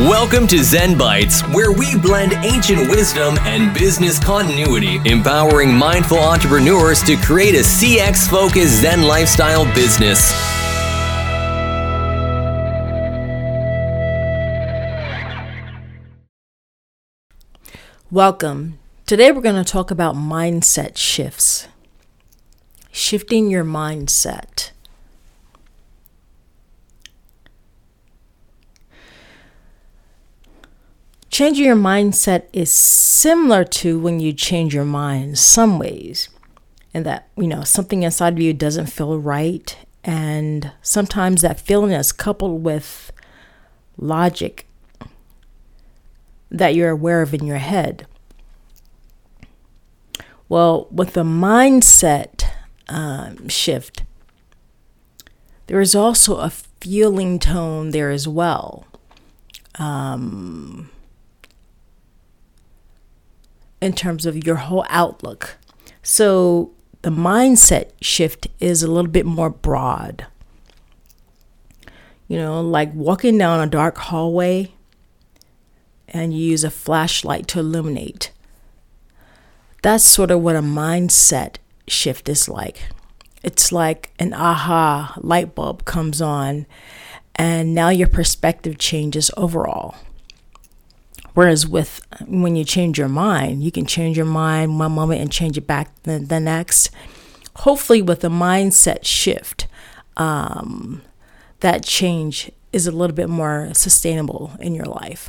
Welcome to Zen Bites, where we blend ancient wisdom and business continuity, empowering mindful entrepreneurs to create a CX focused Zen lifestyle business. Welcome. Today we're going to talk about mindset shifts. Shifting your mindset. Changing your mindset is similar to when you change your mind in some ways, and that, you know, something inside of you doesn't feel right. And sometimes that feeling is coupled with logic that you're aware of in your head. Well, with the mindset um, shift, there is also a feeling tone there as well. Um, in terms of your whole outlook. So the mindset shift is a little bit more broad. You know, like walking down a dark hallway and you use a flashlight to illuminate. That's sort of what a mindset shift is like. It's like an aha light bulb comes on, and now your perspective changes overall. Whereas with when you change your mind, you can change your mind one moment and change it back the, the next. Hopefully, with a mindset shift, um, that change is a little bit more sustainable in your life.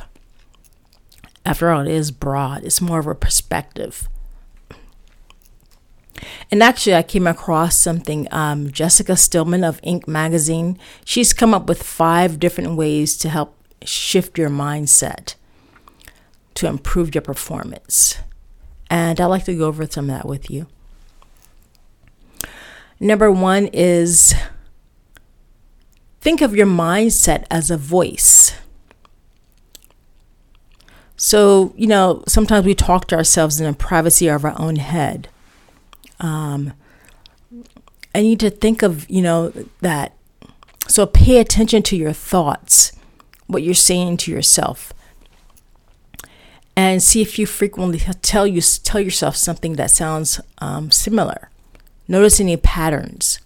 After all, it is broad, it's more of a perspective. And actually, I came across something. Um, Jessica Stillman of Inc. magazine, she's come up with five different ways to help shift your mindset to improve your performance. And I'd like to go over some of that with you. Number one is think of your mindset as a voice. So, you know, sometimes we talk to ourselves in the privacy of our own head. Um, I need to think of, you know, that. So pay attention to your thoughts, what you're saying to yourself and see if you frequently tell you tell yourself something that sounds um, similar. Notice any patterns,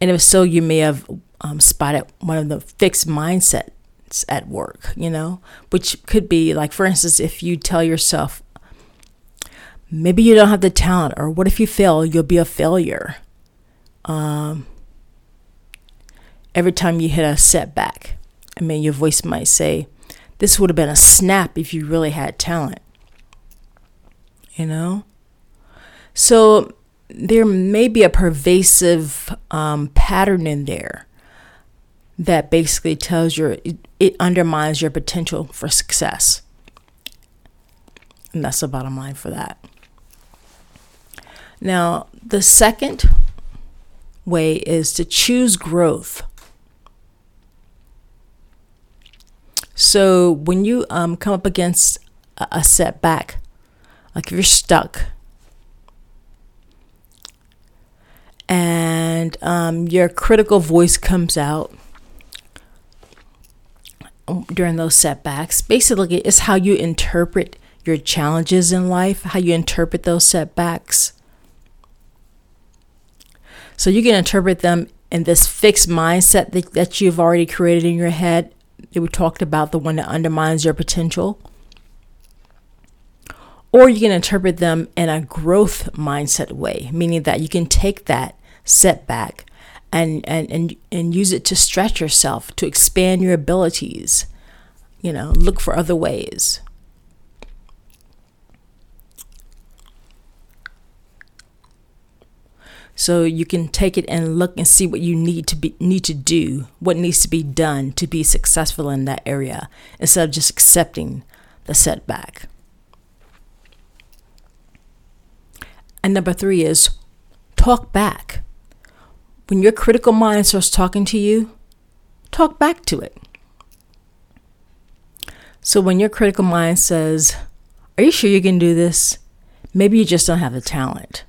and if so, you may have um, spotted one of the fixed mindsets at work. You know, which could be like, for instance, if you tell yourself, maybe you don't have the talent, or what if you fail, you'll be a failure. Um, every time you hit a setback, I mean, your voice might say this would have been a snap if you really had talent. You know? So there may be a pervasive um, pattern in there that basically tells you it, it undermines your potential for success. And that's the bottom line for that. Now, the second way is to choose growth. So when you um, come up against a, setback, like if you're stuck, and um, your critical voice comes out during those setbacks. Basically, it's how you interpret your challenges in life, how you interpret those setbacks. So you can interpret them in this fixed mindset that, that you've already created in your head we talked about the one that undermines your potential. Or you can interpret them in a growth mindset way, meaning that you can take that setback and, and, and, and use it to stretch yourself, to expand your abilities. You know, look for other ways. So you can take it and look and see what you need to be need to do, what needs to be done to be successful in that area instead of just accepting the setback. And number 3 is talk back. When your critical mind starts talking to you, talk back to it. So when your critical mind says, "Are you sure you can do this?" Maybe you just don't have the talent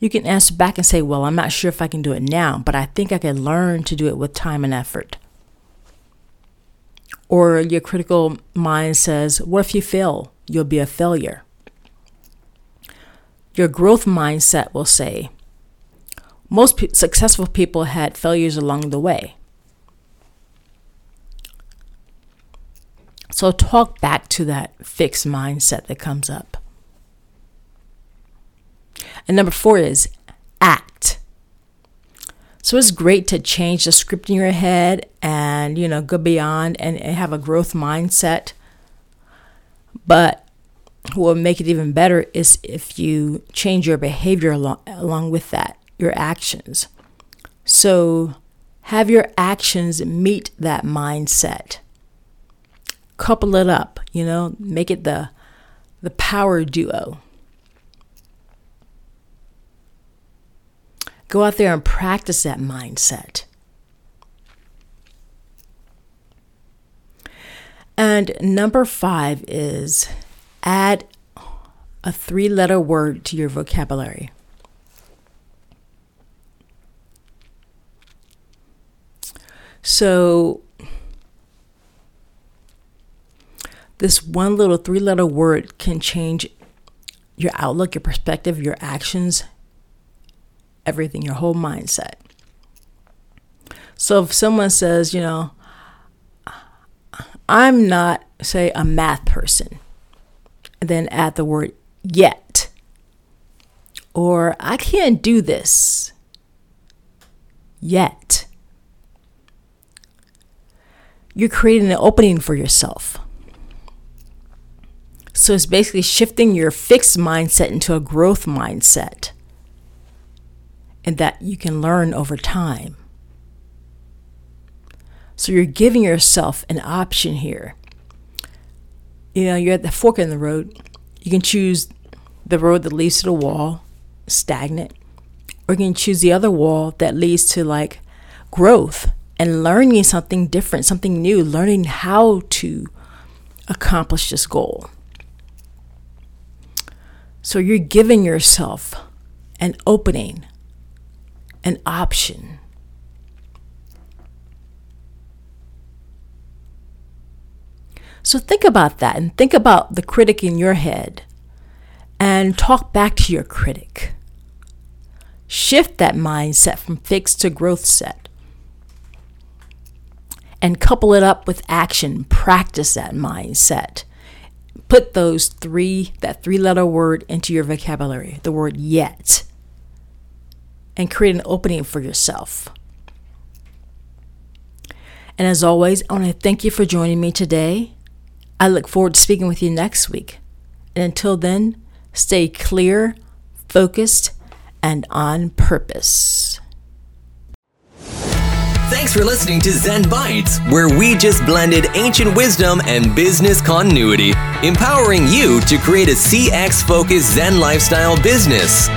you can answer back and say, Well, I'm not sure if I can do it now, but I think I can learn to do it with time and effort. Or your critical mind says, What if you fail? You'll be a failure. Your growth mindset will say, Most successful people had failures along the way. So talk back to that fixed mindset that comes up. And number four is act. So it's great to change the script in your head and, you know, go beyond and, have a growth mindset. But what will make it even better is if you change your behavior along, along with that, your actions. So have your actions meet that mindset. Couple it up, you know, make it the the power duo. Go out there and practice that mindset. And number five is add a three letter word to your vocabulary. So, this one little three letter word can change your outlook, your perspective, your actions, everything, your whole mindset. So if someone says, you know, I'm not, say, a math person, then add the word yet. Or I can't do this yet. You're creating an opening for yourself. So it's basically shifting your fixed mindset into a growth mindset and that you can learn over time. So you're giving yourself an option here. You know, you're at the fork in the road. You can choose the road that leads to the wall, stagnant, or you can choose the other wall that leads to like growth and learning something different, something new, learning how to accomplish this goal. So you're giving yourself an opening an option. So think about that and think about the critic in your head and talk back to your critic. Shift that mindset from fixed to growth set and couple it up with action. Practice that mindset. Put those three, that three letter word into your vocabulary, the word yet and create an opening for yourself. And as always, I want to thank you for joining me today. I look forward to speaking with you next week. And until then, stay clear, focused, and on purpose. Thanks for listening to Zen Bites, where we just blended ancient wisdom and business continuity, empowering you to create a CX focused Zen lifestyle business.